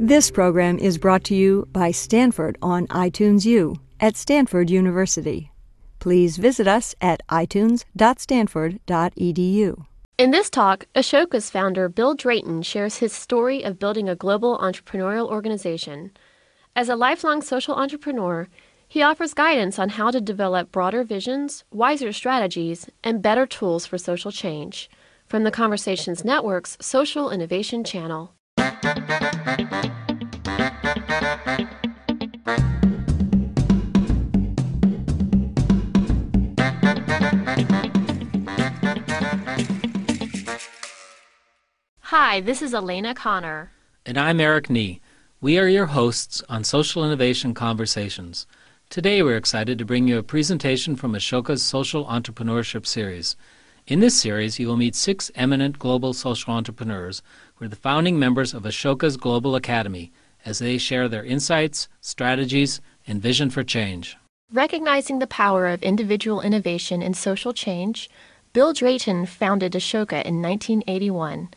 This program is brought to you by Stanford on iTunes U at Stanford University. Please visit us at itunes.stanford.edu. In this talk, Ashoka's founder Bill Drayton shares his story of building a global entrepreneurial organization. As a lifelong social entrepreneur, he offers guidance on how to develop broader visions, wiser strategies, and better tools for social change. From the Conversations Network's Social Innovation Channel. Hi, this is Alana Conner. And I'm Eric Nee. We are your hosts on Social Innovation Conversations. Today we're excited to bring you a presentation from Ashoka's Social Entrepreneurship Series. In this series, you will meet six eminent global social entrepreneurs who are the founding members of Ashoka's Global Academy as they share their insights, strategies, and vision for change. Recognizing the power of individual innovation in social change, Bill Drayton founded Ashoka in 1981.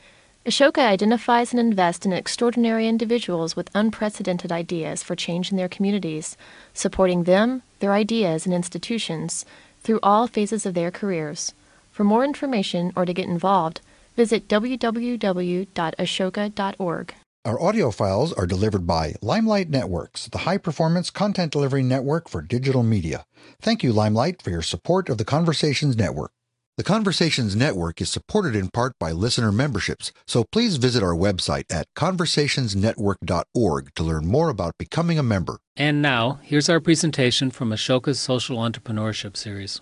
Ashoka identifies and invests in extraordinary individuals with unprecedented ideas for change in their communities, supporting them, their ideas, and institutions through all phases of their careers. For more information or to get involved, visit www.ashoka.org. Our audio files are delivered by Limelight Networks, the high performance content delivery network for digital media. Thank you, Limelight, for your support of the Conversations Network. The Conversations Network is supported in part by listener memberships, so please visit our website at conversationsnetwork.org to learn more about becoming a member. And now, here's our presentation from Ashoka's Social Entrepreneurship Series.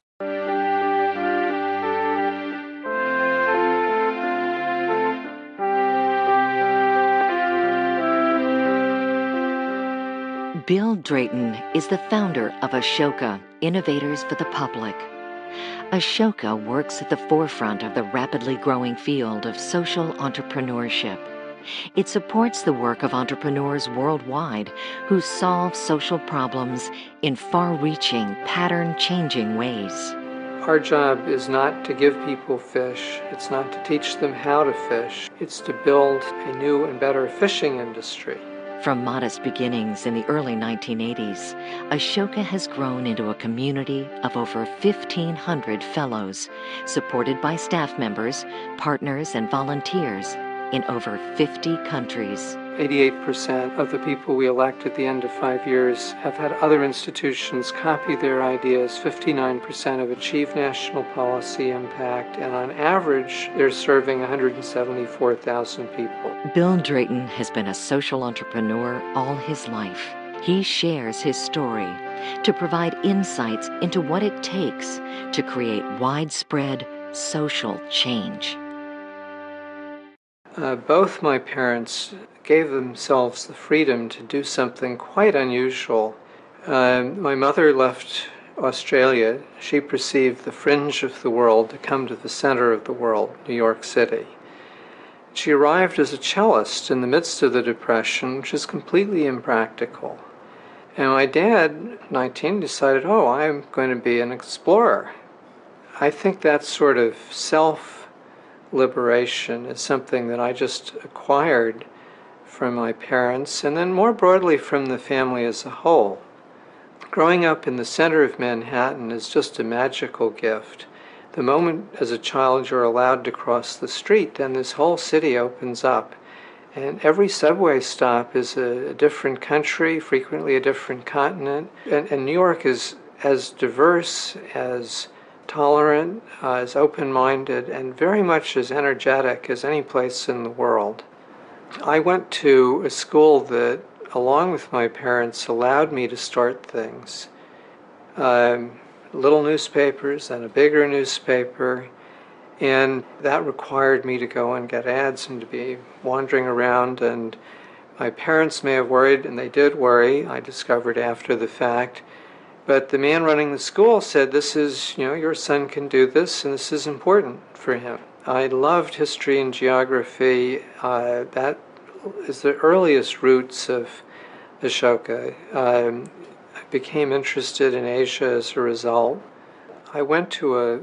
Bill Drayton is the founder of Ashoka, Innovators for the Public. Ashoka works at the forefront of the rapidly growing field of social entrepreneurship. It supports the work of entrepreneurs worldwide who solve social problems in far reaching, pattern changing ways. Our job is not to give people fish, it's not to teach them how to fish, it's to build a new and better fishing industry. From modest beginnings in the early 1980s, Ashoka has grown into a community of over 1,500 fellows, supported by staff members, partners, and volunteers in over 50 countries. 88% of the people we elect at the end of five years have had other institutions copy their ideas. 59% have achieved national policy impact, and on average, they're serving 174,000 people. Bill Drayton has been a social entrepreneur all his life. He shares his story to provide insights into what it takes to create widespread social change. Uh, both my parents gave themselves the freedom to do something quite unusual. Um, my mother left Australia. She perceived the fringe of the world to come to the center of the world, New York City. She arrived as a cellist in the midst of the Depression, which is completely impractical. And my dad, 19, decided, oh, I'm going to be an explorer. I think that sort of self liberation is something that I just acquired from my parents, and then more broadly from the family as a whole. Growing up in the center of Manhattan is just a magical gift. The moment as a child you're allowed to cross the street, then this whole city opens up. And every subway stop is a, a different country, frequently a different continent. And, and New York is as diverse, as tolerant, uh, as open minded, and very much as energetic as any place in the world. I went to a school that, along with my parents, allowed me to start things. Um, little newspapers and a bigger newspaper, and that required me to go and get ads and to be wandering around. And my parents may have worried, and they did worry, I discovered after the fact. But the man running the school said, This is, you know, your son can do this, and this is important for him. I loved history and geography. Uh, that is the earliest roots of Ashoka. Um, I became interested in Asia as a result. I went to a,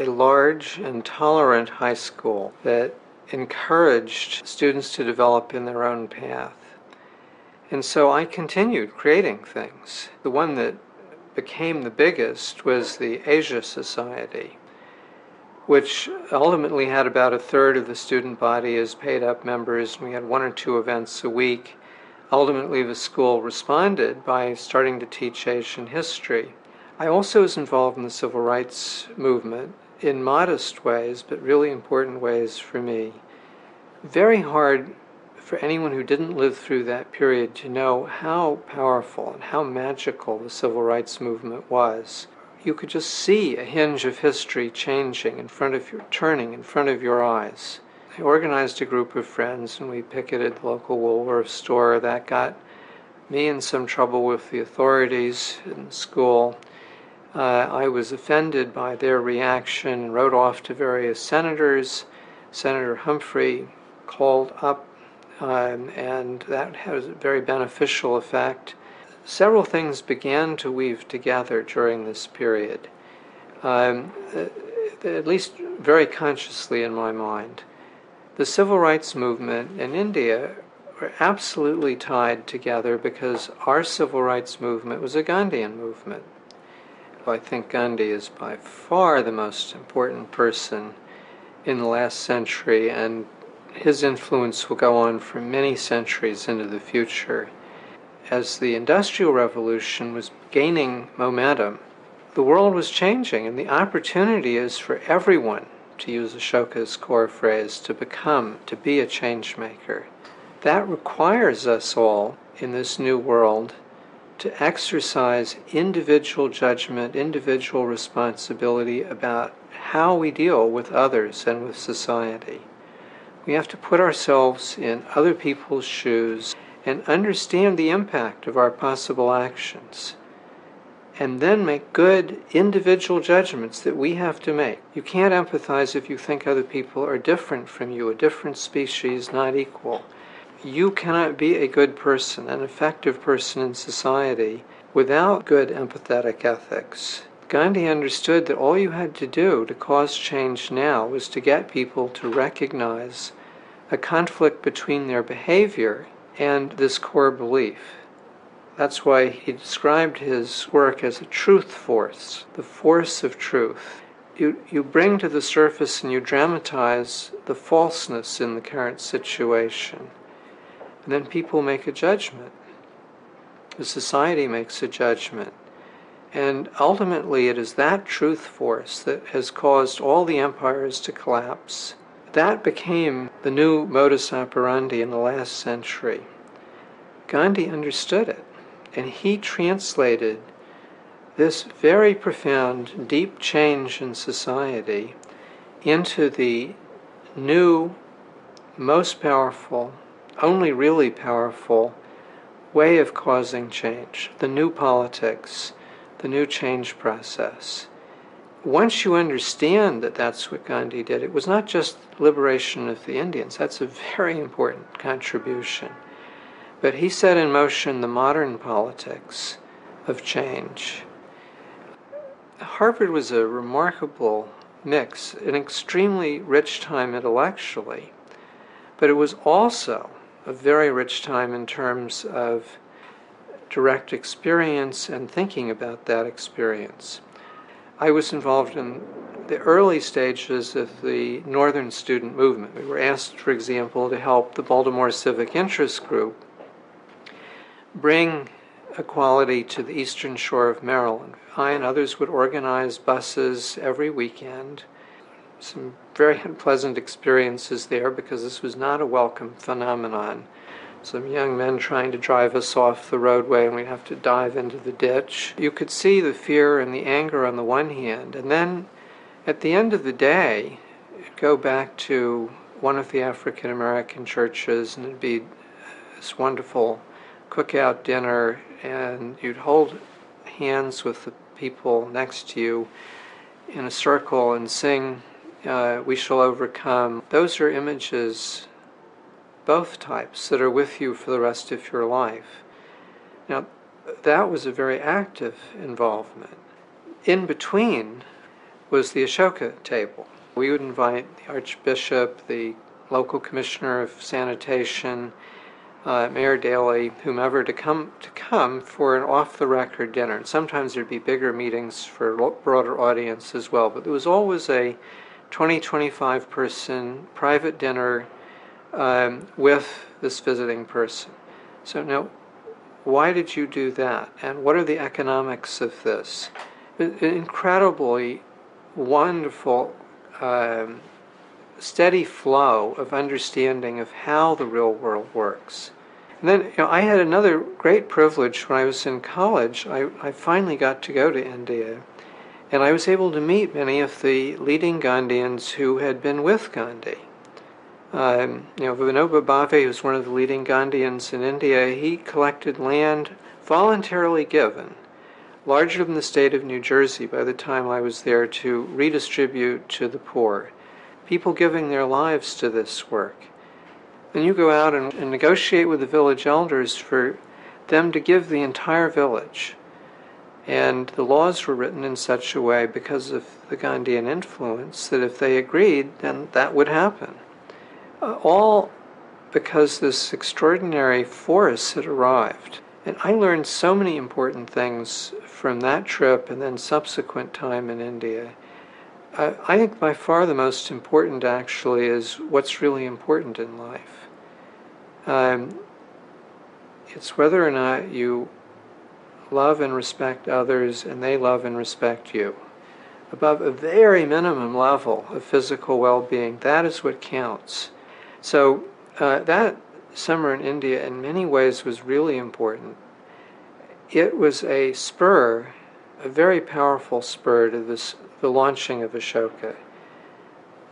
a large and tolerant high school that encouraged students to develop in their own path. And so I continued creating things. The one that became the biggest was the Asia Society, which ultimately had about a third of the student body as paid up members. We had one or two events a week. Ultimately, the school responded by starting to teach Asian history. I also was involved in the civil rights movement in modest ways, but really important ways for me. Very hard for anyone who didn't live through that period to know how powerful and how magical the civil rights movement was. You could just see a hinge of history changing in front of your, turning in front of your eyes. I organized a group of friends and we picketed the local Woolworth store. That got me in some trouble with the authorities in school. Uh, I was offended by their reaction wrote off to various senators. Senator Humphrey called up um, and that has a very beneficial effect. Several things began to weave together during this period, um, uh, at least very consciously in my mind. The civil rights movement in India were absolutely tied together because our civil rights movement was a Gandhian movement. I think Gandhi is by far the most important person in the last century and his influence will go on for many centuries into the future. As the Industrial Revolution was gaining momentum, the world was changing, and the opportunity is for everyone, to use Ashoka's core phrase, to become, to be a change maker. That requires us all in this new world to exercise individual judgment, individual responsibility about how we deal with others and with society. We have to put ourselves in other people's shoes and understand the impact of our possible actions. And then make good individual judgments that we have to make. You can't empathize if you think other people are different from you, a different species, not equal. You cannot be a good person, an effective person in society, without good empathetic ethics. Gandhi understood that all you had to do to cause change now was to get people to recognize a conflict between their behavior and this core belief. That's why he described his work as a truth force, the force of truth. You, you bring to the surface and you dramatize the falseness in the current situation. And then people make a judgment. The society makes a judgment. And ultimately, it is that truth force that has caused all the empires to collapse. That became the new modus operandi in the last century. Gandhi understood it, and he translated this very profound, deep change in society into the new, most powerful, only really powerful way of causing change, the new politics the new change process. Once you understand that that's what Gandhi did, it was not just liberation of the Indians, that's a very important contribution. But he set in motion the modern politics of change. Harvard was a remarkable mix, an extremely rich time intellectually, but it was also a very rich time in terms of direct experience and thinking about that experience. I was involved in the early stages of the Northern student movement. We were asked, for example, to help the Baltimore Civic Interest Group bring equality to the eastern shore of Maryland. I and others would organize buses every weekend. Some very unpleasant experiences there because this was not a welcome phenomenon some young men trying to drive us off the roadway and we'd have to dive into the ditch. You could see the fear and the anger on the one hand, and then at the end of the day, go back to one of the African American churches and it'd be this wonderful cookout dinner, and you'd hold hands with the people next to you in a circle and sing, uh, We Shall Overcome. Those are images both types that are with you for the rest of your life. Now, that was a very active involvement. In between was the Ashoka table. We would invite the Archbishop, the local commissioner of sanitation, uh, Mayor Daley, whomever, to come to come for an off-the-record dinner. And sometimes there'd be bigger meetings for a broader audience as well. But there was always a 20, 25 person private dinner um, with this visiting person. So now, why did you do that? And what are the economics of this? An incredibly wonderful um, steady flow of understanding of how the real world works. And then you know, I had another great privilege when I was in college. I, I finally got to go to India, and I was able to meet many of the leading Gandhians who had been with Gandhi. Um, you know, Vinoba Bhave, who's one of the leading Gandhians in India, he collected land voluntarily given, larger than the state of New Jersey by the time I was there, to redistribute to the poor people giving their lives to this work. Then you go out and, and negotiate with the village elders for them to give the entire village. And the laws were written in such a way because of the Gandhian influence that if they agreed, then that would happen. Uh, all because this extraordinary force had arrived. And I learned so many important things from that trip and then subsequent time in India. I, I think by far the most important actually is what's really important in life. Um, it's whether or not you love and respect others and they love and respect you. Above a very minimum level of physical well being, that is what counts. So, uh, that summer in India in many ways was really important. It was a spur, a very powerful spur to this the launching of Ashoka.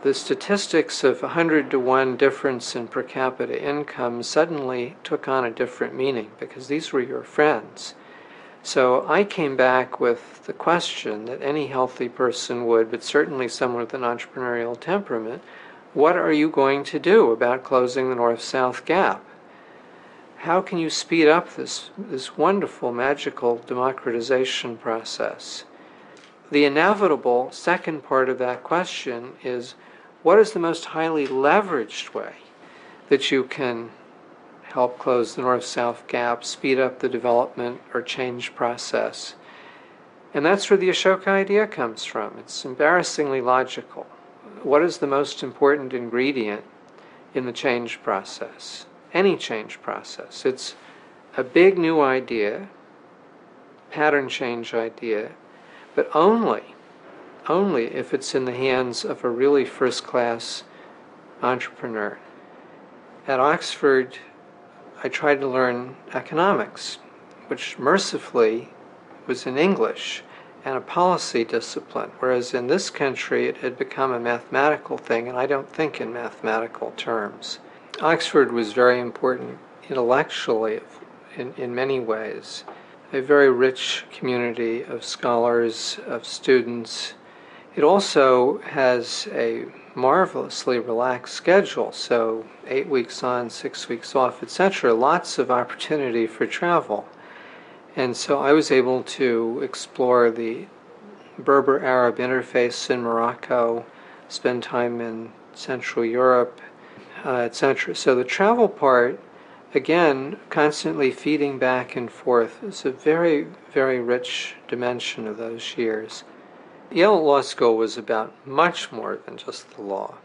The statistics of 100 to 1 difference in per capita income suddenly took on a different meaning because these were your friends. So I came back with the question that any healthy person would, but certainly someone with an entrepreneurial temperament what are you going to do about closing the north south gap? How can you speed up this, this wonderful, magical democratization process? The inevitable second part of that question is what is the most highly leveraged way that you can help close the north south gap, speed up the development or change process? And that's where the Ashoka idea comes from. It's embarrassingly logical. What is the most important ingredient in the change process? Any change process. It's a big new idea, pattern change idea, but only, only if it's in the hands of a really first class entrepreneur. At Oxford, I tried to learn economics, which mercifully was in English and a policy discipline, whereas in this country it had become a mathematical thing, and I don't think in mathematical terms. Oxford was very important intellectually in, in many ways a very rich community of scholars, of students. It also has a marvelously relaxed schedule, so eight weeks on, six weeks off, etc. Lots of opportunity for travel. And so I was able to explore the Berber Arab interface in Morocco, spend time in Central Europe, uh, etc. So the travel part again, constantly feeding back and forth is a very, very rich dimension of those years. Yale Law School was about much more than just the law.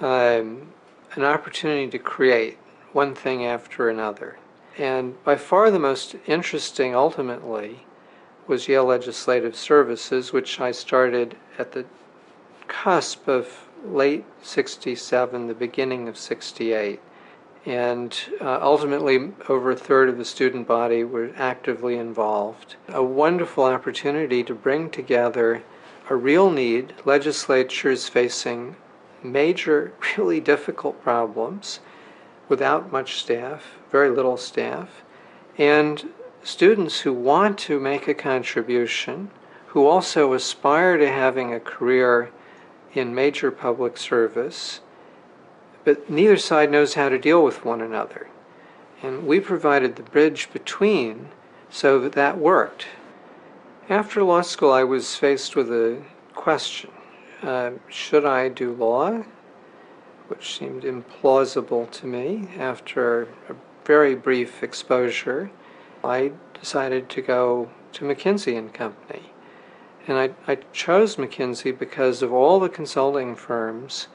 Um, an opportunity to create one thing after another. And by far the most interesting, ultimately, was Yale Legislative Services, which I started at the cusp of late 67, the beginning of 68 and uh, ultimately over a third of the student body were actively involved. A wonderful opportunity to bring together a real need, legislatures facing major, really difficult problems without much staff, very little staff, and students who want to make a contribution, who also aspire to having a career in major public service but neither side knows how to deal with one another. And we provided the bridge between so that that worked. After law school, I was faced with a question uh, should I do law? Which seemed implausible to me after a very brief exposure, I decided to go to McKinsey and Company. And I, I chose McKinsey because of all the consulting firms,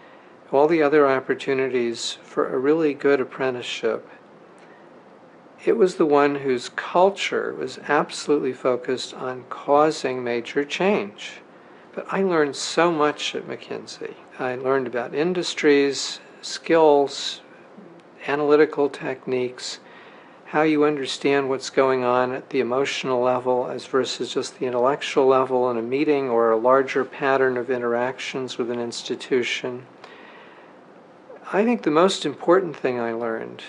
all the other opportunities for a really good apprenticeship. It was the one whose culture was absolutely focused on causing major change. But I learned so much at McKinsey. I learned about industries, skills, analytical techniques, how you understand what's going on at the emotional level as versus just the intellectual level in a meeting or a larger pattern of interactions with an institution. I think the most important thing I learned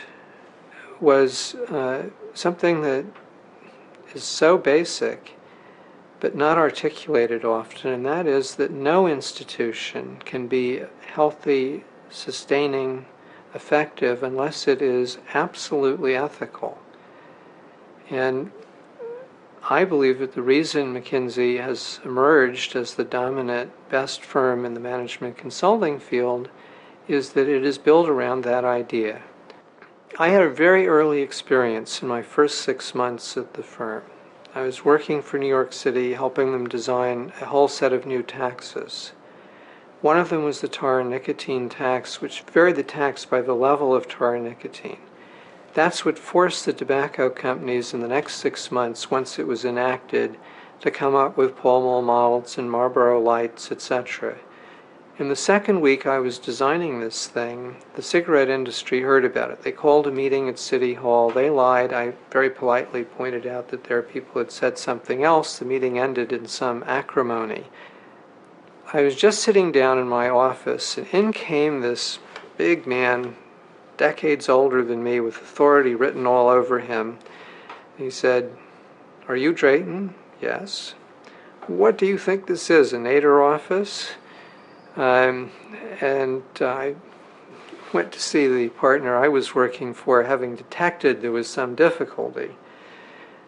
was uh, something that is so basic but not articulated often, and that is that no institution can be healthy, sustaining, effective unless it is absolutely ethical. And I believe that the reason McKinsey has emerged as the dominant, best firm in the management consulting field is that it is built around that idea. I had a very early experience in my first six months at the firm. I was working for New York City, helping them design a whole set of new taxes. One of them was the tar and nicotine tax, which varied the tax by the level of tar and nicotine. That's what forced the tobacco companies in the next six months, once it was enacted, to come up with Pall Mall models and Marlboro lights, etc. In the second week I was designing this thing, the cigarette industry heard about it. They called a meeting at City Hall. They lied. I very politely pointed out that their people had said something else. The meeting ended in some acrimony. I was just sitting down in my office, and in came this big man, decades older than me, with authority written all over him. He said, Are you Drayton? Yes. What do you think this is, an Nader office? Um, and I went to see the partner I was working for, having detected there was some difficulty.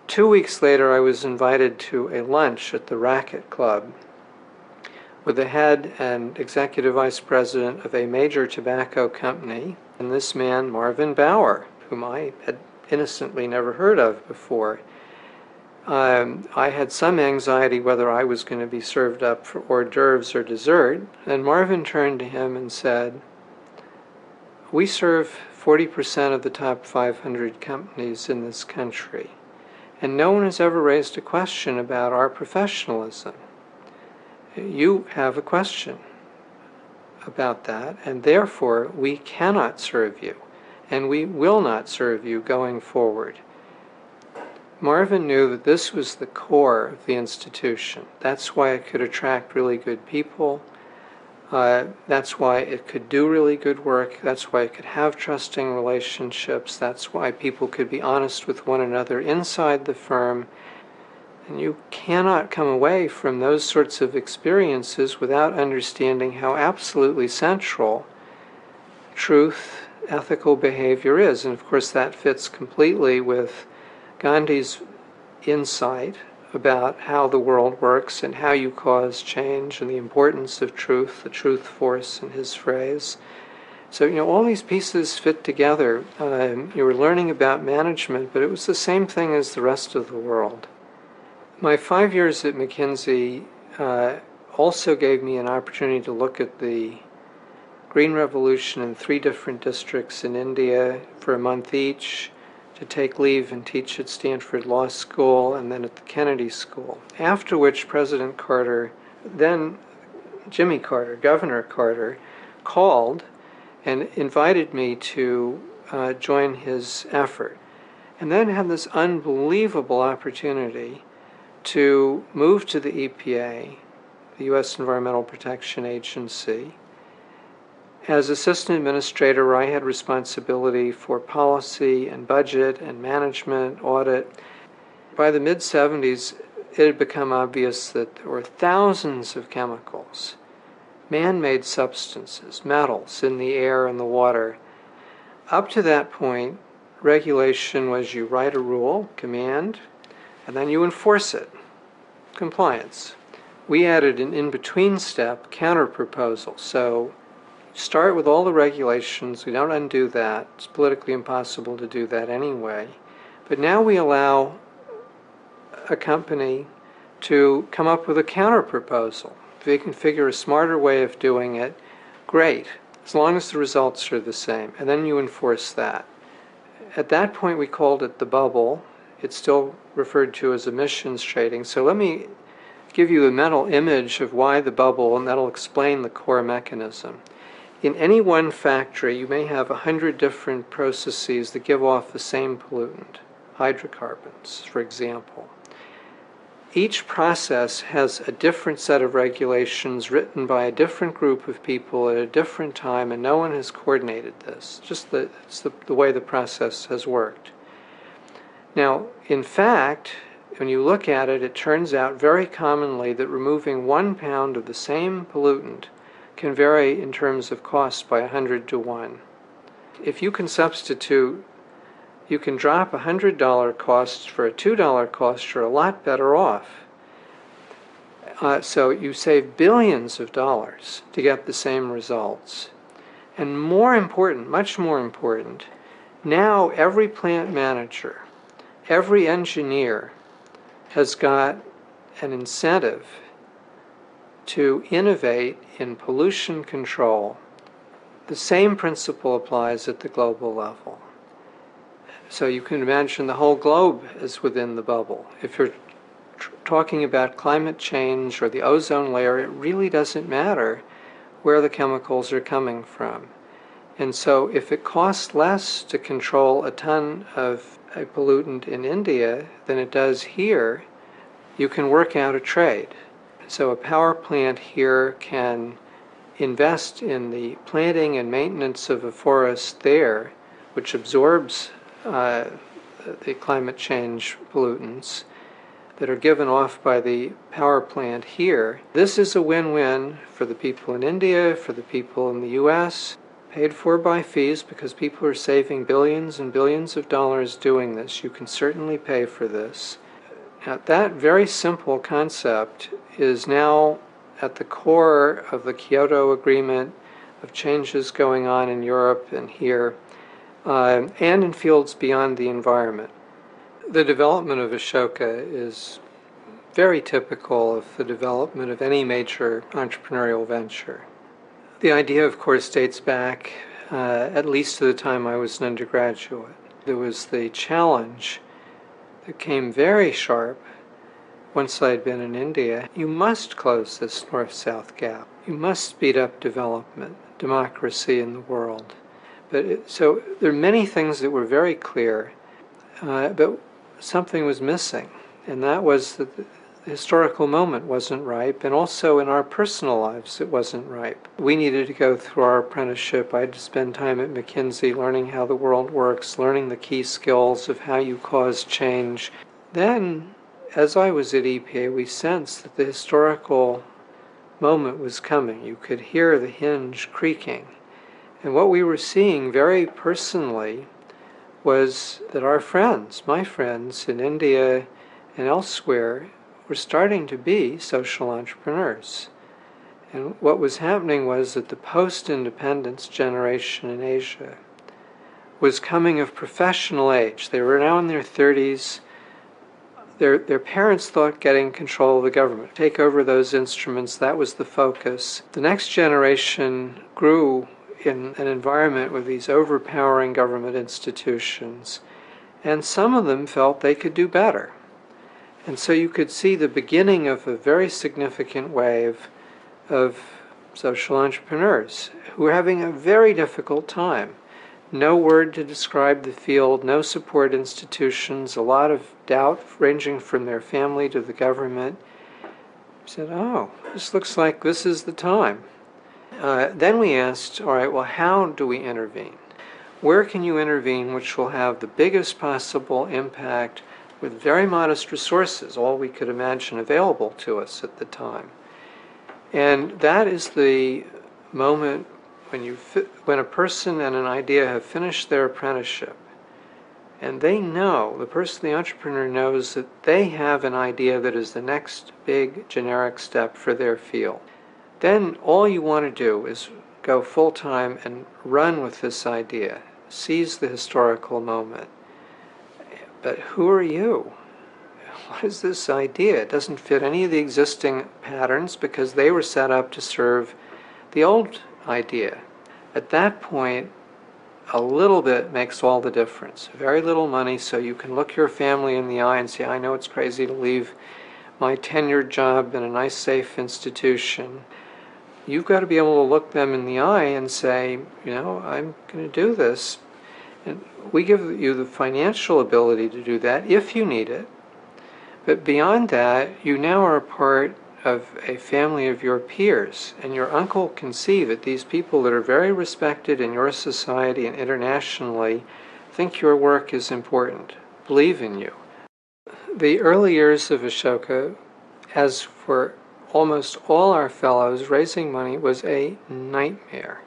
Two weeks later, I was invited to a lunch at the Racquet Club with the head and executive vice president of a major tobacco company, and this man, Marvin Bower, whom I had innocently never heard of before um, I had some anxiety whether I was going to be served up for hors d'oeuvres or dessert. And Marvin turned to him and said, We serve 40% of the top 500 companies in this country, and no one has ever raised a question about our professionalism. You have a question about that, and therefore we cannot serve you, and we will not serve you going forward. Marvin knew that this was the core of the institution. That's why it could attract really good people. Uh, that's why it could do really good work. That's why it could have trusting relationships. That's why people could be honest with one another inside the firm. And you cannot come away from those sorts of experiences without understanding how absolutely central truth, ethical behavior is. And of course, that fits completely with Gandhi's insight about how the world works and how you cause change and the importance of truth, the truth force in his phrase. So, you know, all these pieces fit together. Um, you were learning about management, but it was the same thing as the rest of the world. My five years at McKinsey uh, also gave me an opportunity to look at the Green Revolution in three different districts in India for a month each to take leave and teach at Stanford Law School and then at the Kennedy School. After which, President Carter, then Jimmy Carter, Governor Carter, called and invited me to uh, join his effort. And then had this unbelievable opportunity to move to the EPA, the U.S. Environmental Protection Agency, as assistant administrator, I had responsibility for policy and budget and management, audit. By the mid 70s, it had become obvious that there were thousands of chemicals, man made substances, metals in the air and the water. Up to that point, regulation was you write a rule, command, and then you enforce it. Compliance. We added an in between step, counter proposal. So start with all the regulations. We don't undo that. It's politically impossible to do that anyway. But now we allow a company to come up with a counter proposal. If they can figure a smarter way of doing it, great, as long as the results are the same. And then you enforce that. At that point, we called it the bubble. It's still referred to as emissions trading. So let me give you a mental image of why the bubble, and that'll explain the core mechanism. In any one factory, you may have a hundred different processes that give off the same pollutant, hydrocarbons, for example. Each process has a different set of regulations written by a different group of people at a different time, and no one has coordinated this. Just the, it's the, the way the process has worked. Now, in fact, when you look at it, it turns out very commonly that removing one pound of the same pollutant can vary in terms of cost by 100 to 1. If you can substitute, you can drop a $100 cost for a $2 cost, you're a lot better off. Uh, so you save billions of dollars to get the same results. And more important, much more important, now every plant manager, every engineer has got an incentive to innovate in pollution control, the same principle applies at the global level. So you can imagine the whole globe is within the bubble. If you're tr- talking about climate change or the ozone layer, it really doesn't matter where the chemicals are coming from. And so if it costs less to control a ton of a pollutant in India than it does here, you can work out a trade. So a power plant here can invest in the planting and maintenance of a forest there, which absorbs uh, the climate change pollutants that are given off by the power plant here. This is a win win for the people in India, for the people in the US, paid for by fees because people are saving billions and billions of dollars doing this. You can certainly pay for this. Now, that very simple concept is now at the core of the Kyoto Agreement, of changes going on in Europe and here, uh, and in fields beyond the environment. The development of Ashoka is very typical of the development of any major entrepreneurial venture. The idea, of course, dates back uh, at least to the time I was an undergraduate. There was the challenge that came very sharp once I'd been in India. You must close this north south gap. You must speed up development, democracy in the world. But it, so there are many things that were very clear, uh, but something was missing, and that was that historical moment wasn't ripe, and also in our personal lives it wasn't ripe. We needed to go through our apprenticeship. I had to spend time at McKinsey learning how the world works, learning the key skills of how you cause change. Then as I was at EPA, we sensed that the historical moment was coming. You could hear the hinge creaking. And what we were seeing very personally was that our friends, my friends in India and elsewhere, were starting to be social entrepreneurs. And what was happening was that the post independence generation in Asia was coming of professional age. They were now in their 30s their, their parents thought getting control of the government, take over those instruments, that was the focus. The next generation grew in an environment with these overpowering government institutions, and some of them felt they could do better. And so you could see the beginning of a very significant wave of social entrepreneurs who were having a very difficult time no word to describe the field, no support institutions, a lot of doubt ranging from their family to the government. Said, oh, this looks like this is the time. Uh, then we asked, all right, well, how do we intervene? Where can you intervene which will have the biggest possible impact with very modest resources, all we could imagine available to us at the time? And that is the moment when you when a person and an idea have finished their apprenticeship and they know the person the entrepreneur knows that they have an idea that is the next big generic step for their field then all you want to do is go full time and run with this idea, seize the historical moment. But who are you? What is this idea? It doesn't fit any of the existing patterns because they were set up to serve the old idea. At that point, a little bit makes all the difference. Very little money, so you can look your family in the eye and say, I know it's crazy to leave my tenured job in a nice, safe institution. You've got to be able to look them in the eye and say, you know, I'm going to do this. We give you the financial ability to do that if you need it. But beyond that, you now are a part of a family of your peers, and your uncle can see that these people that are very respected in your society and internationally think your work is important, believe in you. The early years of Ashoka, as for almost all our fellows, raising money was a nightmare.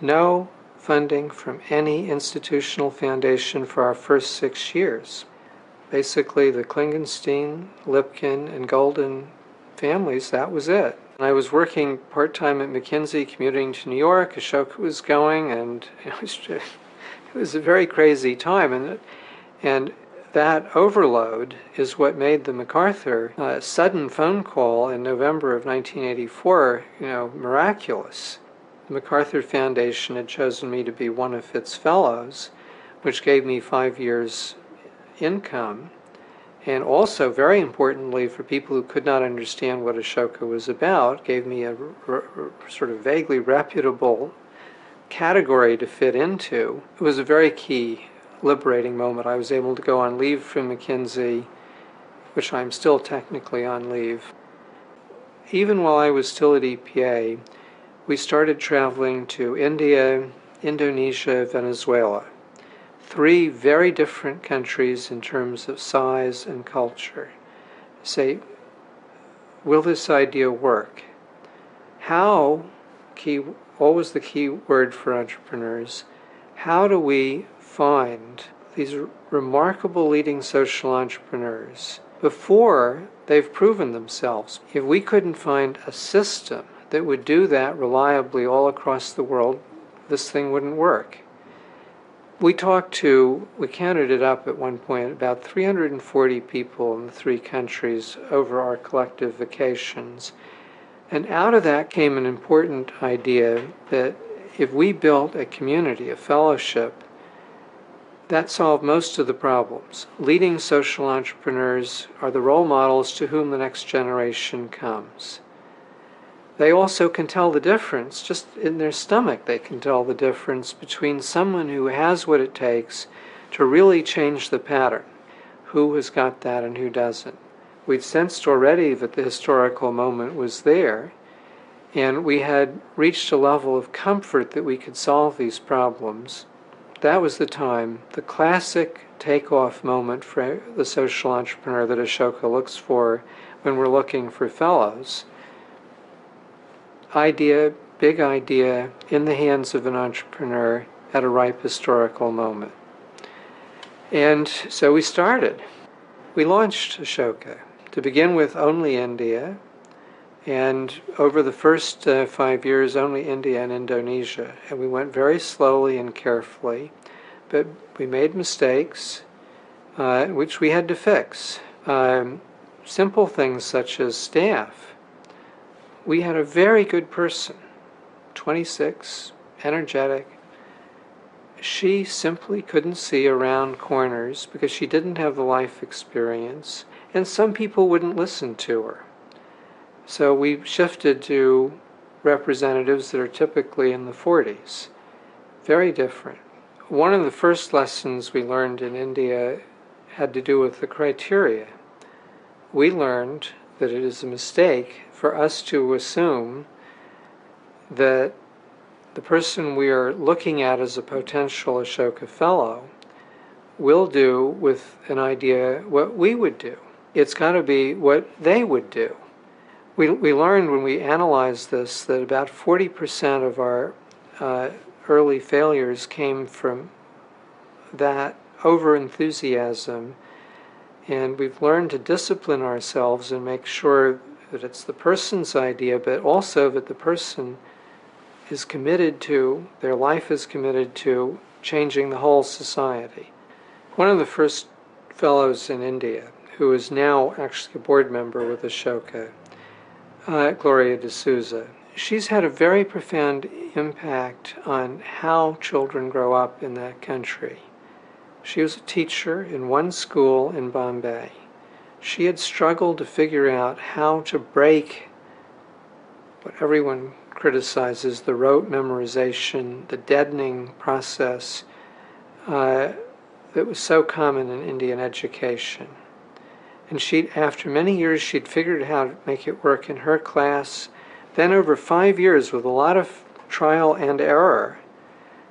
No funding from any institutional foundation for our first six years. Basically, the Klingenstein, Lipkin, and Golden families, that was it. I was working part time at McKinsey, commuting to New York. Ashoka was going, and it was just, it was a very crazy time. And and that overload is what made the MacArthur uh, sudden phone call in November of 1984, you know, miraculous. The MacArthur Foundation had chosen me to be one of its fellows, which gave me five years income and also, very importantly, for people who could not understand what Ashoka was about, gave me a r- r- sort of vaguely reputable category to fit into. It was a very key, liberating moment. I was able to go on leave from McKinsey, which I'm still technically on leave. Even while I was still at EPA, we started traveling to India, Indonesia, Venezuela three very different countries in terms of size and culture. Say, will this idea work? How, key, always the key word for entrepreneurs, how do we find these remarkable leading social entrepreneurs before they've proven themselves? If we couldn't find a system that would do that reliably all across the world, this thing wouldn't work. We talked to, we counted it up at one point, about 340 people in the three countries over our collective vacations. And out of that came an important idea that if we built a community, a fellowship, that solved most of the problems. Leading social entrepreneurs are the role models to whom the next generation comes. They also can tell the difference, just in their stomach, they can tell the difference between someone who has what it takes to really change the pattern, who has got that and who doesn't. We'd sensed already that the historical moment was there, and we had reached a level of comfort that we could solve these problems. That was the time, the classic takeoff moment for the social entrepreneur that Ashoka looks for when we're looking for fellows idea, big idea, in the hands of an entrepreneur at a ripe historical moment. And so we started. We launched Ashoka to begin with only India, and over the first uh, five years, only India and Indonesia. And we went very slowly and carefully, but we made mistakes, uh, which we had to fix. Um, simple things such as staff we had a very good person, 26, energetic. She simply couldn't see around corners because she didn't have the life experience, and some people wouldn't listen to her. So we shifted to representatives that are typically in the 40s. Very different. One of the first lessons we learned in India had to do with the criteria. We learned that it is a mistake for us to assume that the person we are looking at as a potential Ashoka Fellow will do with an idea what we would do. It's got to be what they would do. We, we learned when we analyzed this that about 40% of our uh, early failures came from that over enthusiasm. And we've learned to discipline ourselves and make sure that it's the person's idea, but also that the person is committed to, their life is committed to changing the whole society. One of the first fellows in India, who is now actually a board member with Ashoka, uh, Gloria D'Souza, she's had a very profound impact on how children grow up in that country. She was a teacher in one school in Bombay. She had struggled to figure out how to break what everyone criticizes the rote memorization, the deadening process uh, that was so common in Indian education. And she, after many years, she'd figured out how to make it work in her class. Then, over five years, with a lot of trial and error,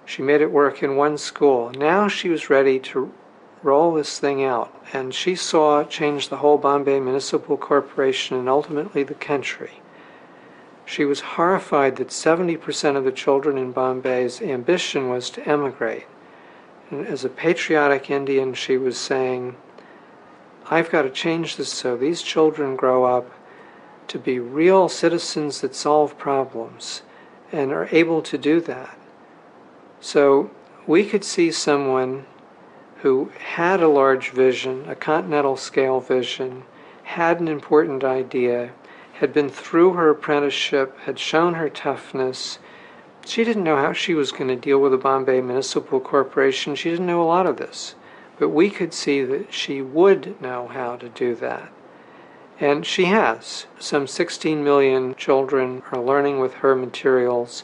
she made it work in one school. Now she was ready to roll this thing out, and she saw it change the whole Bombay Municipal Corporation and ultimately the country. She was horrified that 70% of the children in Bombay's ambition was to emigrate. And as a patriotic Indian, she was saying, I've got to change this so these children grow up to be real citizens that solve problems and are able to do that. So we could see someone who had a large vision, a continental scale vision, had an important idea, had been through her apprenticeship, had shown her toughness. She didn't know how she was going to deal with the Bombay Municipal Corporation. She didn't know a lot of this. But we could see that she would know how to do that. And she has. Some 16 million children are learning with her materials.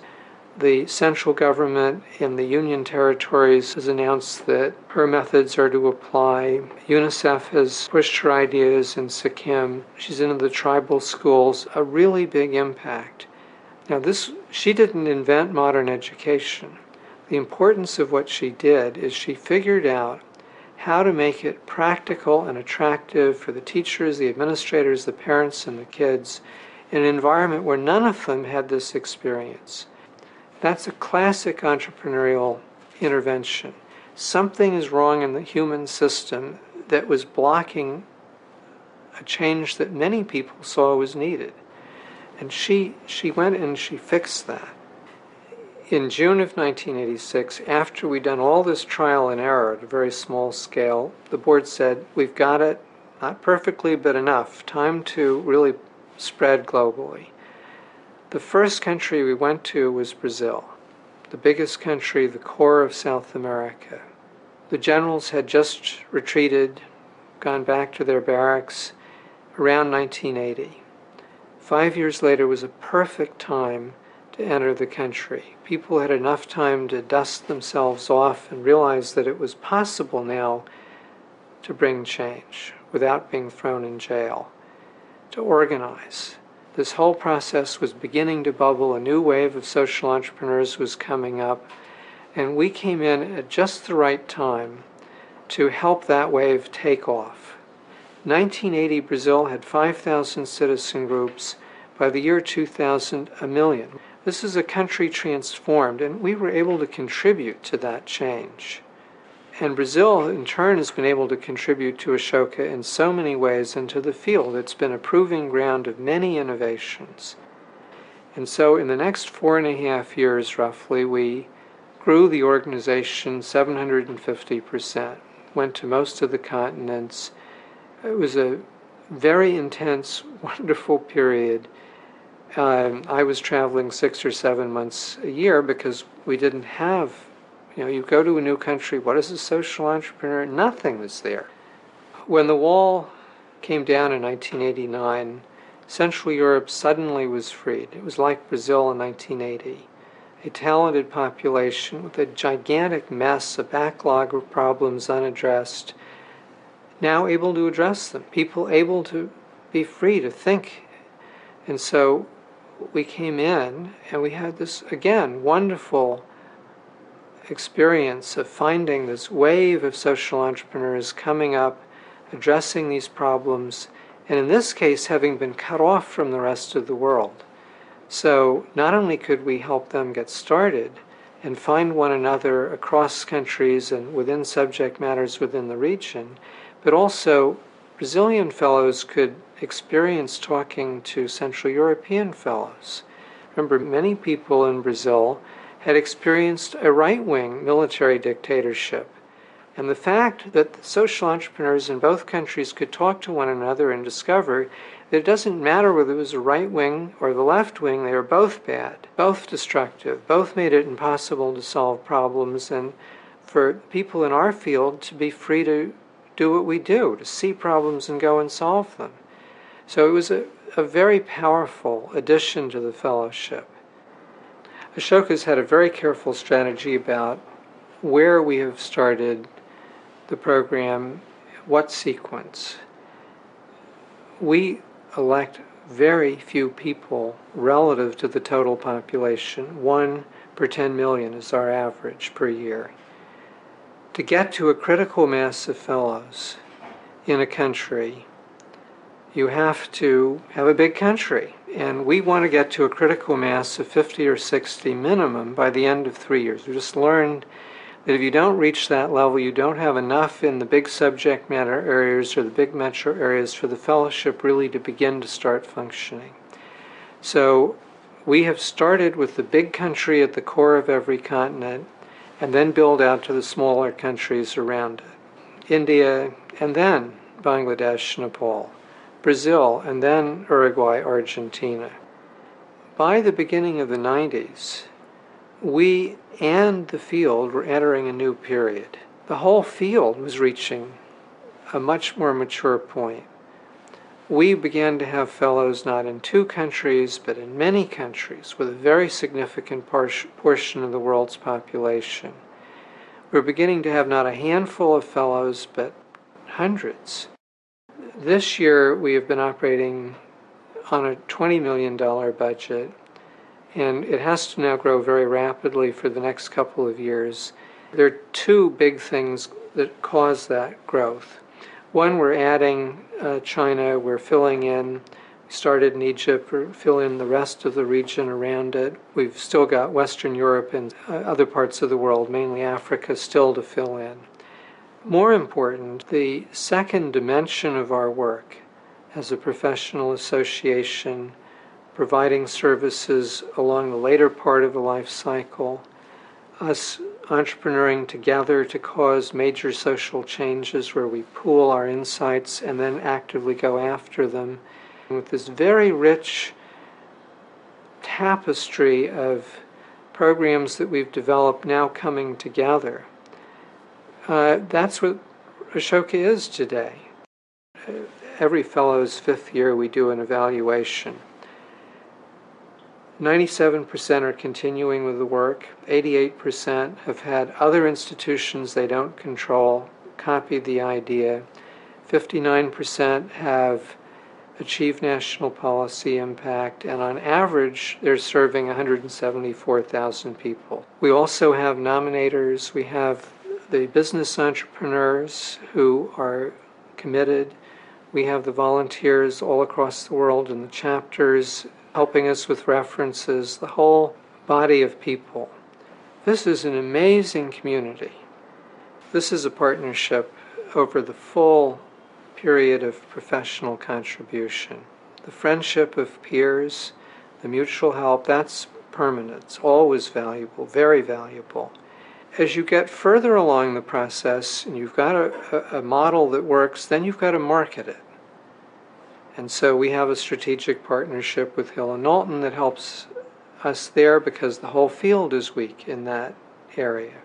The central government in the Union territories has announced that her methods are to apply. UNICEF has pushed her ideas in Sikkim. She's into the tribal schools, a really big impact. Now, this she didn't invent modern education. The importance of what she did is she figured out how to make it practical and attractive for the teachers, the administrators, the parents, and the kids in an environment where none of them had this experience. That's a classic entrepreneurial intervention. Something is wrong in the human system that was blocking a change that many people saw was needed. And she, she went and she fixed that. In June of 1986, after we'd done all this trial and error at a very small scale, the board said, We've got it, not perfectly, but enough. Time to really spread globally. The first country we went to was Brazil, the biggest country, the core of South America. The generals had just retreated, gone back to their barracks around 1980. Five years later was a perfect time to enter the country. People had enough time to dust themselves off and realize that it was possible now to bring change without being thrown in jail, to organize, this whole process was beginning to bubble. A new wave of social entrepreneurs was coming up. And we came in at just the right time to help that wave take off. 1980, Brazil had 5,000 citizen groups. By the year 2000, a million. This is a country transformed, and we were able to contribute to that change. And Brazil, in turn, has been able to contribute to Ashoka in so many ways into the field. It's been a proving ground of many innovations. And so, in the next four and a half years, roughly, we grew the organization 750%, went to most of the continents. It was a very intense, wonderful period. Um, I was traveling six or seven months a year because we didn't have you know, you go to a new country, what is a social entrepreneur? Nothing was there. When the wall came down in 1989, Central Europe suddenly was freed. It was like Brazil in 1980. A talented population with a gigantic mess, a backlog of problems unaddressed, now able to address them, people able to be free to think. And so we came in and we had this, again, wonderful experience of finding this wave of social entrepreneurs coming up, addressing these problems, and in this case, having been cut off from the rest of the world. So, not only could we help them get started and find one another across countries and within subject matters within the region, but also Brazilian fellows could experience talking to Central European fellows Remember, many people in Brazil had experienced a right wing military dictatorship. And the fact that social entrepreneurs in both countries could talk to one another and discover that it doesn't matter whether it was the right wing or the left wing, they were both bad, both destructive, both made it impossible to solve problems, and for people in our field to be free to do what we do, to see problems and go and solve them. So it was a, a very powerful addition to the fellowship. Ashoka's had a very careful strategy about where we have started the program, what sequence. We elect very few people relative to the total population. One per 10 million is our average per year. To get to a critical mass of fellows in a country, you have to have a big country. And we want to get to a critical mass of 50 or 60 minimum by the end of three years. We just learned that if you don't reach that level, you don't have enough in the big subject matter areas or the big metro areas for the fellowship really to begin to start functioning. So we have started with the big country at the core of every continent and then build out to the smaller countries around it. India and then Bangladesh, Nepal. Brazil, and then Uruguay, Argentina. By the beginning of the 90s, we and the field were entering a new period. The whole field was reaching a much more mature point. We began to have fellows not in two countries, but in many countries, with a very significant portion of the world's population. We're beginning to have not a handful of fellows, but hundreds. This year we have been operating on a $20 million budget, and it has to now grow very rapidly for the next couple of years. There are two big things that cause that growth. One, we're adding uh, China, we're filling in. We started in Egypt, we're filling in the rest of the region around it. We've still got Western Europe and uh, other parts of the world, mainly Africa, still to fill in. More important, the second dimension of our work as a professional association, providing services along the later part of the life cycle, us entrepreneuring together to cause major social changes where we pool our insights and then actively go after them with this very rich tapestry of programs that we've developed now coming together uh, that's what Ashoka is today. Every fellow's fifth year, we do an evaluation. 97% are continuing with the work. 88% have had other institutions they don't control copy the idea. 59% have achieved national policy impact, and on average, they're serving 174,000 people. We also have nominators. We have the business entrepreneurs who are committed. We have the volunteers all across the world in the chapters helping us with references, the whole body of people. This is an amazing community. This is a partnership over the full period of professional contribution. The friendship of peers, the mutual help, that's permanent. It's always valuable, very valuable as you get further along the process and you've got a, a, model that works, then you've got to market it. And so we have a strategic partnership with Hill and Knowlton that helps us there because the whole field is weak in that area.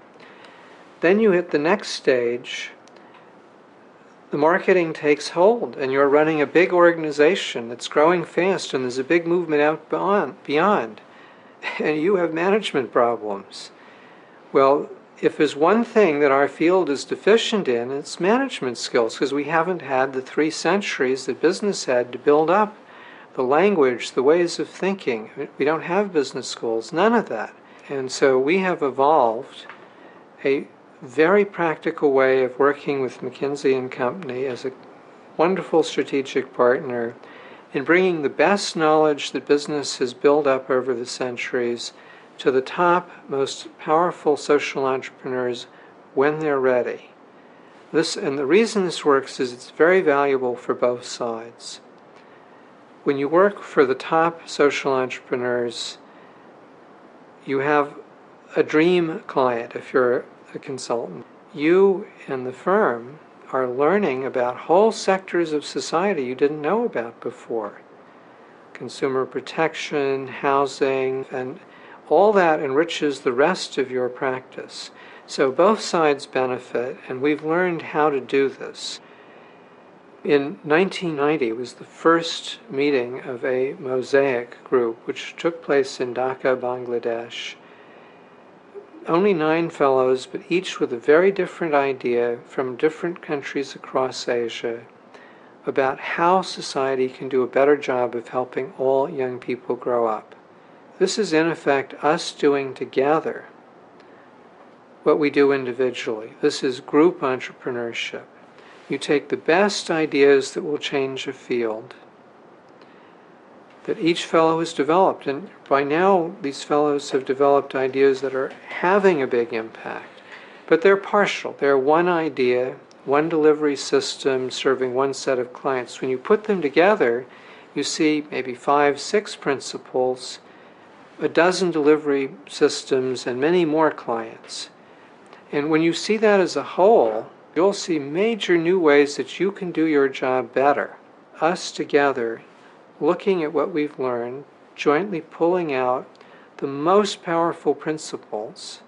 Then you hit the next stage. The marketing takes hold, and you're running a big organization that's growing fast, and there's a big movement out beyond, beyond and you have management problems. Well, if there's one thing that our field is deficient in, it's management skills, because we haven't had the three centuries that business had to build up the language, the ways of thinking. We don't have business schools, none of that. And so we have evolved a very practical way of working with McKinsey and Company as a wonderful strategic partner in bringing the best knowledge that business has built up over the centuries to the top, most powerful social entrepreneurs when they're ready. This, and the reason this works is it's very valuable for both sides. When you work for the top social entrepreneurs, you have a dream client if you're a consultant. You and the firm are learning about whole sectors of society you didn't know about before consumer protection, housing, and all that enriches the rest of your practice. So both sides benefit, and we've learned how to do this. In 1990 was the first meeting of a mosaic group, which took place in Dhaka, Bangladesh. Only nine fellows, but each with a very different idea from different countries across Asia about how society can do a better job of helping all young people grow up. This is, in effect, us doing together what we do individually. This is group entrepreneurship. You take the best ideas that will change a field that each fellow has developed, and by now these fellows have developed ideas that are having a big impact, but they're partial. They're one idea, one delivery system serving one set of clients. When you put them together, you see maybe five, six principles a dozen delivery systems, and many more clients. And when you see that as a whole, you'll see major new ways that you can do your job better. Us together, looking at what we've learned, jointly pulling out the most powerful principles,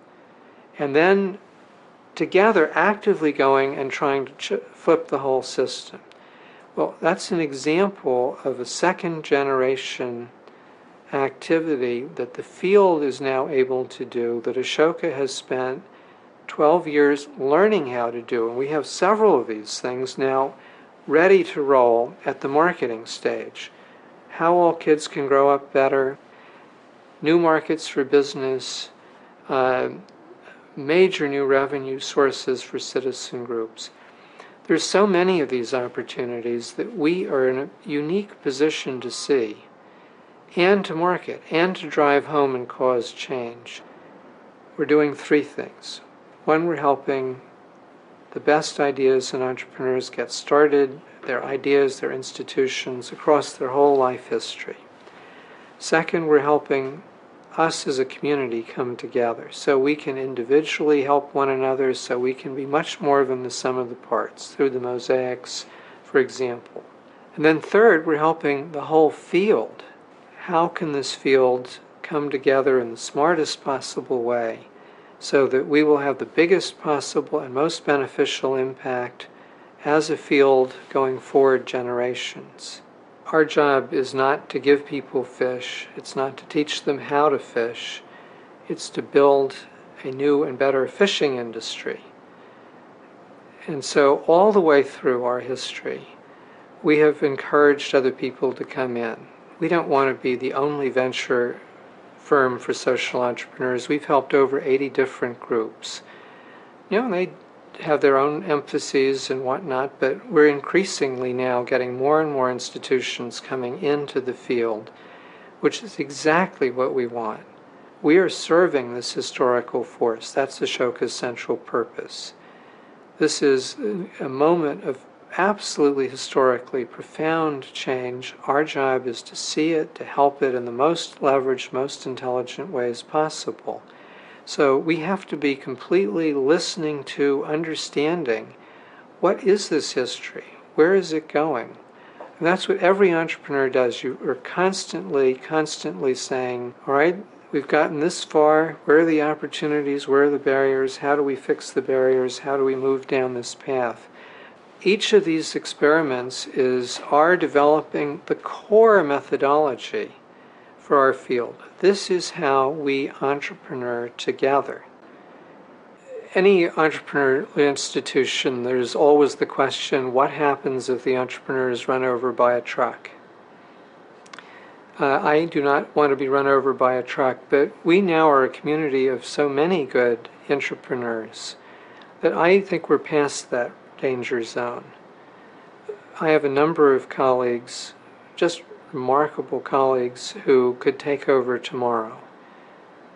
and then together actively going and trying to ch- flip the whole system. Well, that's an example of a second generation activity that the field is now able to do, that Ashoka has spent 12 years learning how to do. And we have several of these things now ready to roll at the marketing stage. How all kids can grow up better, new markets for business, uh, major new revenue sources for citizen groups. There's so many of these opportunities that we are in a unique position to see and to market and to drive home and cause change. We're doing three things. One, we're helping the best ideas and entrepreneurs get started, their ideas, their institutions across their whole life history. Second, we're helping us as a community come together so we can individually help one another, so we can be much more than the sum of the parts through the mosaics, for example. And then third, we're helping the whole field how can this field come together in the smartest possible way so that we will have the biggest possible and most beneficial impact as a field going forward generations. Our job is not to give people fish, it's not to teach them how to fish, it's to build a new and better fishing industry. And so, all the way through our history, we have encouraged other people to come in we don't want to be the only venture firm for social entrepreneurs. We've helped over 80 different groups. You know, they have their own emphases and whatnot, but we're increasingly now getting more and more institutions coming into the field, which is exactly what we want. We are serving this historical force. That's Ashoka's central purpose. This is a moment of absolutely historically profound change. Our job is to see it, to help it in the most leveraged, most intelligent ways possible. So we have to be completely listening to, understanding what is this history? Where is it going? And that's what every entrepreneur does. You are constantly, constantly saying, all right, we've gotten this far. Where are the opportunities? Where are the barriers? How do we fix the barriers? How do we move down this path? Each of these experiments is our developing the core methodology for our field. This is how we entrepreneur together. Any entrepreneurial institution, there's always the question what happens if the entrepreneur is run over by a truck? Uh, I do not want to be run over by a truck, but we now are a community of so many good entrepreneurs that I think we're past that danger zone. I have a number of colleagues, just remarkable colleagues, who could take over tomorrow.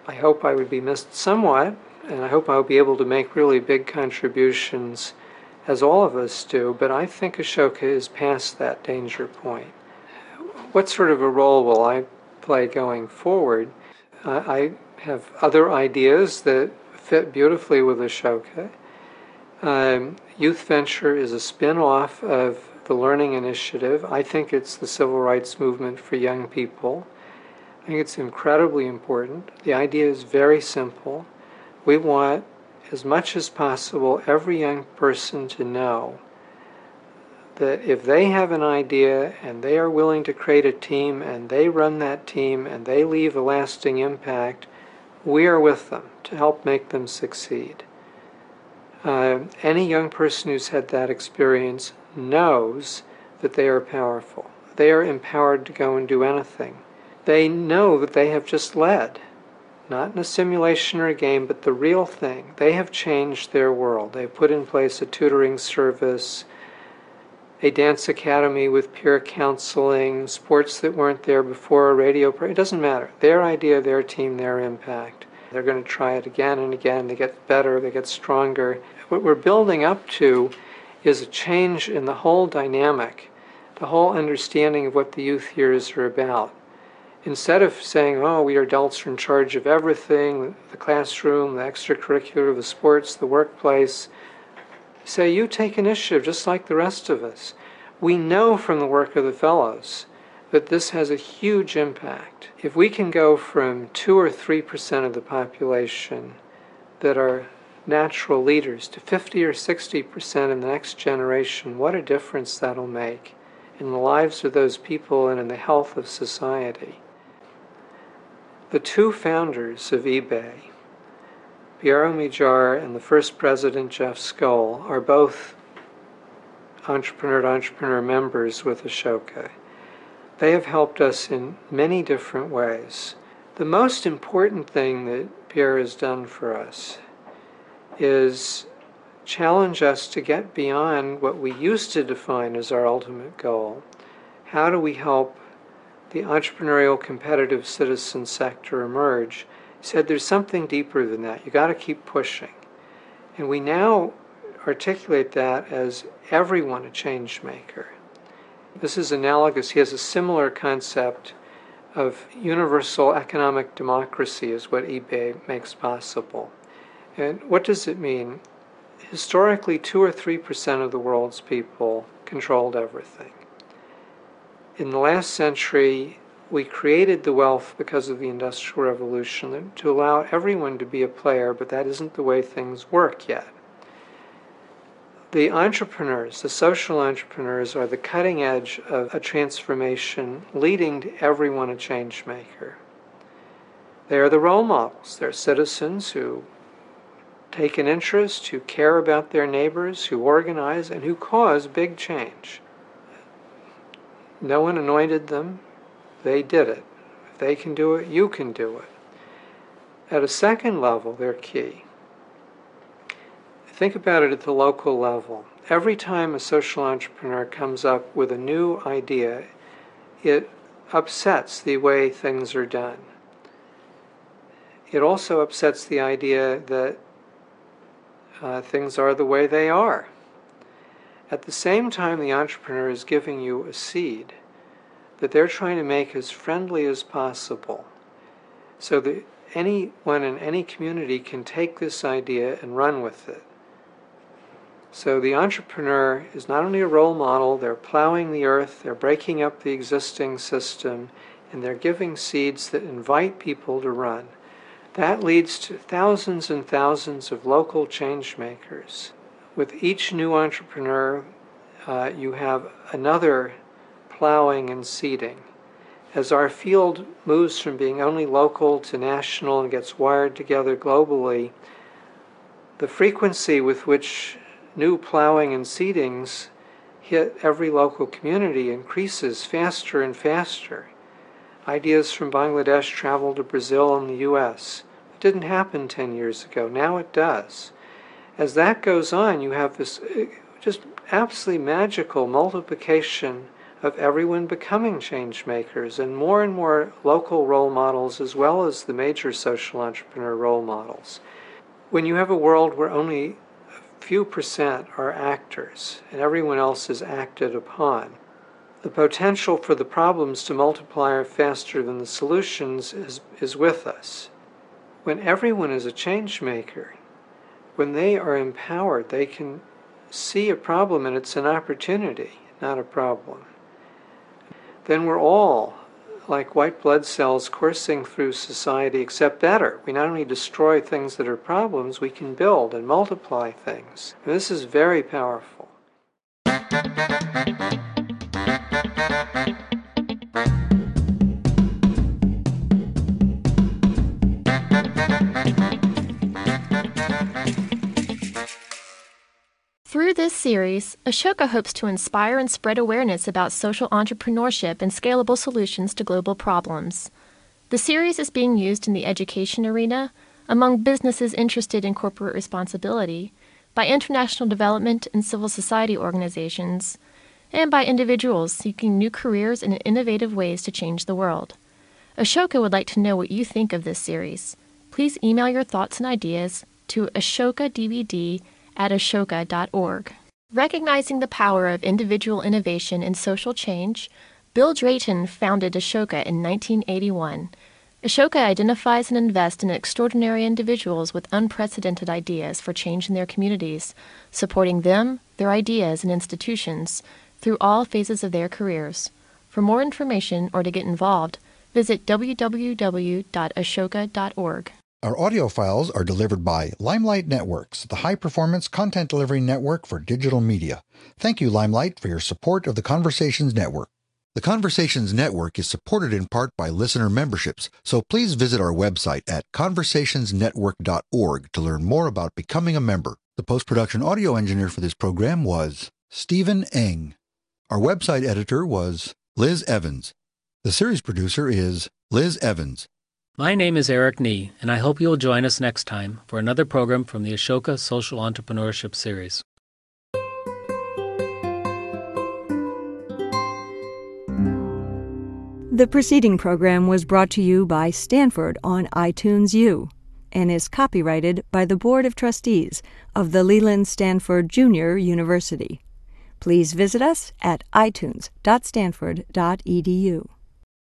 I hope I would be missed somewhat, and I hope I'll be able to make really big contributions, as all of us do, but I think Ashoka is past that danger point. What sort of a role will I play going forward? I have other ideas that fit beautifully with Ashoka. Um, Youth Venture is a spin off of the Learning Initiative. I think it's the civil rights movement for young people. I think it's incredibly important. The idea is very simple. We want, as much as possible, every young person to know that if they have an idea and they are willing to create a team and they run that team and they leave a lasting impact, we are with them to help make them succeed. Uh, any young person who's had that experience knows that they are powerful. They are empowered to go and do anything. They know that they have just led, not in a simulation or a game, but the real thing. They have changed their world. They've put in place a tutoring service, a dance academy with peer counseling, sports that weren't there before, a radio program. It doesn't matter. Their idea, their team, their impact. They're going to try it again and again. They get better, they get stronger. What we're building up to is a change in the whole dynamic, the whole understanding of what the youth years are about. Instead of saying, oh, we adults are in charge of everything the classroom, the extracurricular, the sports, the workplace say, you take initiative just like the rest of us. We know from the work of the fellows that this has a huge impact. If we can go from 2 or 3% of the population that are natural leaders to 50 or 60% in the next generation, what a difference that'll make in the lives of those people and in the health of society. The two founders of eBay, Pierre Omidyar and the first president, Jeff Skoll, are both entrepreneur to entrepreneur members with Ashoka. They have helped us in many different ways. The most important thing that Pierre has done for us is challenge us to get beyond what we used to define as our ultimate goal. How do we help the entrepreneurial competitive citizen sector emerge? He said there's something deeper than that. You got to keep pushing. And we now articulate that as everyone a change maker. This is analogous. He has a similar concept of universal economic democracy, is what eBay makes possible. And what does it mean? Historically, 2 or 3% of the world's people controlled everything. In the last century, we created the wealth because of the Industrial Revolution to allow everyone to be a player, but that isn't the way things work yet. The entrepreneurs, the social entrepreneurs, are the cutting edge of a transformation, leading to everyone a change maker. They are the role models. They're citizens who take an interest, who care about their neighbors, who organize, and who cause big change. No one anointed them, they did it. If they can do it, you can do it. At a second level, they're key. Think about it at the local level. Every time a social entrepreneur comes up with a new idea, it upsets the way things are done. It also upsets the idea that uh, things are the way they are. At the same time, the entrepreneur is giving you a seed that they're trying to make as friendly as possible so that anyone in any community can take this idea and run with it. So the entrepreneur is not only a role model, they're plowing the earth, they're breaking up the existing system, and they're giving seeds that invite people to run. That leads to thousands and thousands of local change makers. With each new entrepreneur, uh, you have another plowing and seeding. As our field moves from being only local to national and gets wired together globally, the frequency with which new plowing and seedings hit every local community increases faster and faster. Ideas from Bangladesh travel to Brazil and the US. It didn't happen 10 years ago. Now it does. As that goes on, you have this uh, just absolutely magical multiplication of everyone becoming change makers and more and more local role models as well as the major social entrepreneur role models. When you have a world where only few percent are actors, and everyone else is acted upon. The potential for the problems to multiply faster than the solutions is, is with us. when everyone is a change maker, when they are empowered, they can see a problem and it's an opportunity, not a problem. Then we're all like white blood cells coursing through society, except better. We not only destroy things that are problems, we can build and multiply things. And this is very powerful. Through this series, Ashoka hopes to inspire and spread awareness about social entrepreneurship and scalable solutions to global problems. The series is being used in the education arena, among businesses interested in corporate responsibility, by international development and civil society organizations, and by individuals seeking new careers and innovative ways to change the world. Ashoka would like to know what you think of this series. Please email your thoughts and ideas to ashokadvd at ashoka.org. Recognizing the power of individual innovation in social change, Bill Drayton founded Ashoka in 1981. Ashoka identifies and invests in extraordinary individuals with unprecedented ideas for change in their communities, supporting them, their ideas, and institutions through all phases of their careers. For more information or to get involved, visit www.ashoka.org. Our audio files are delivered by Limelight Networks, the high performance content delivery network for digital media. Thank you, Limelight, for your support of the Conversations Network. The Conversations Network is supported in part by listener memberships, so please visit our website at conversationsnetwork.org to learn more about becoming a member. The post production audio engineer for this program was Stephen Eng. Our website editor was Liz Evans. The series producer is Liz Evans. My name is Eric Nee, and I hope you will join us next time for another program from the Ashoka Social Entrepreneurship Series. The preceding program was brought to you by Stanford on iTunes U and is copyrighted by the Board of Trustees of the Leland Stanford Junior University. Please visit us at itunes.stanford.edu.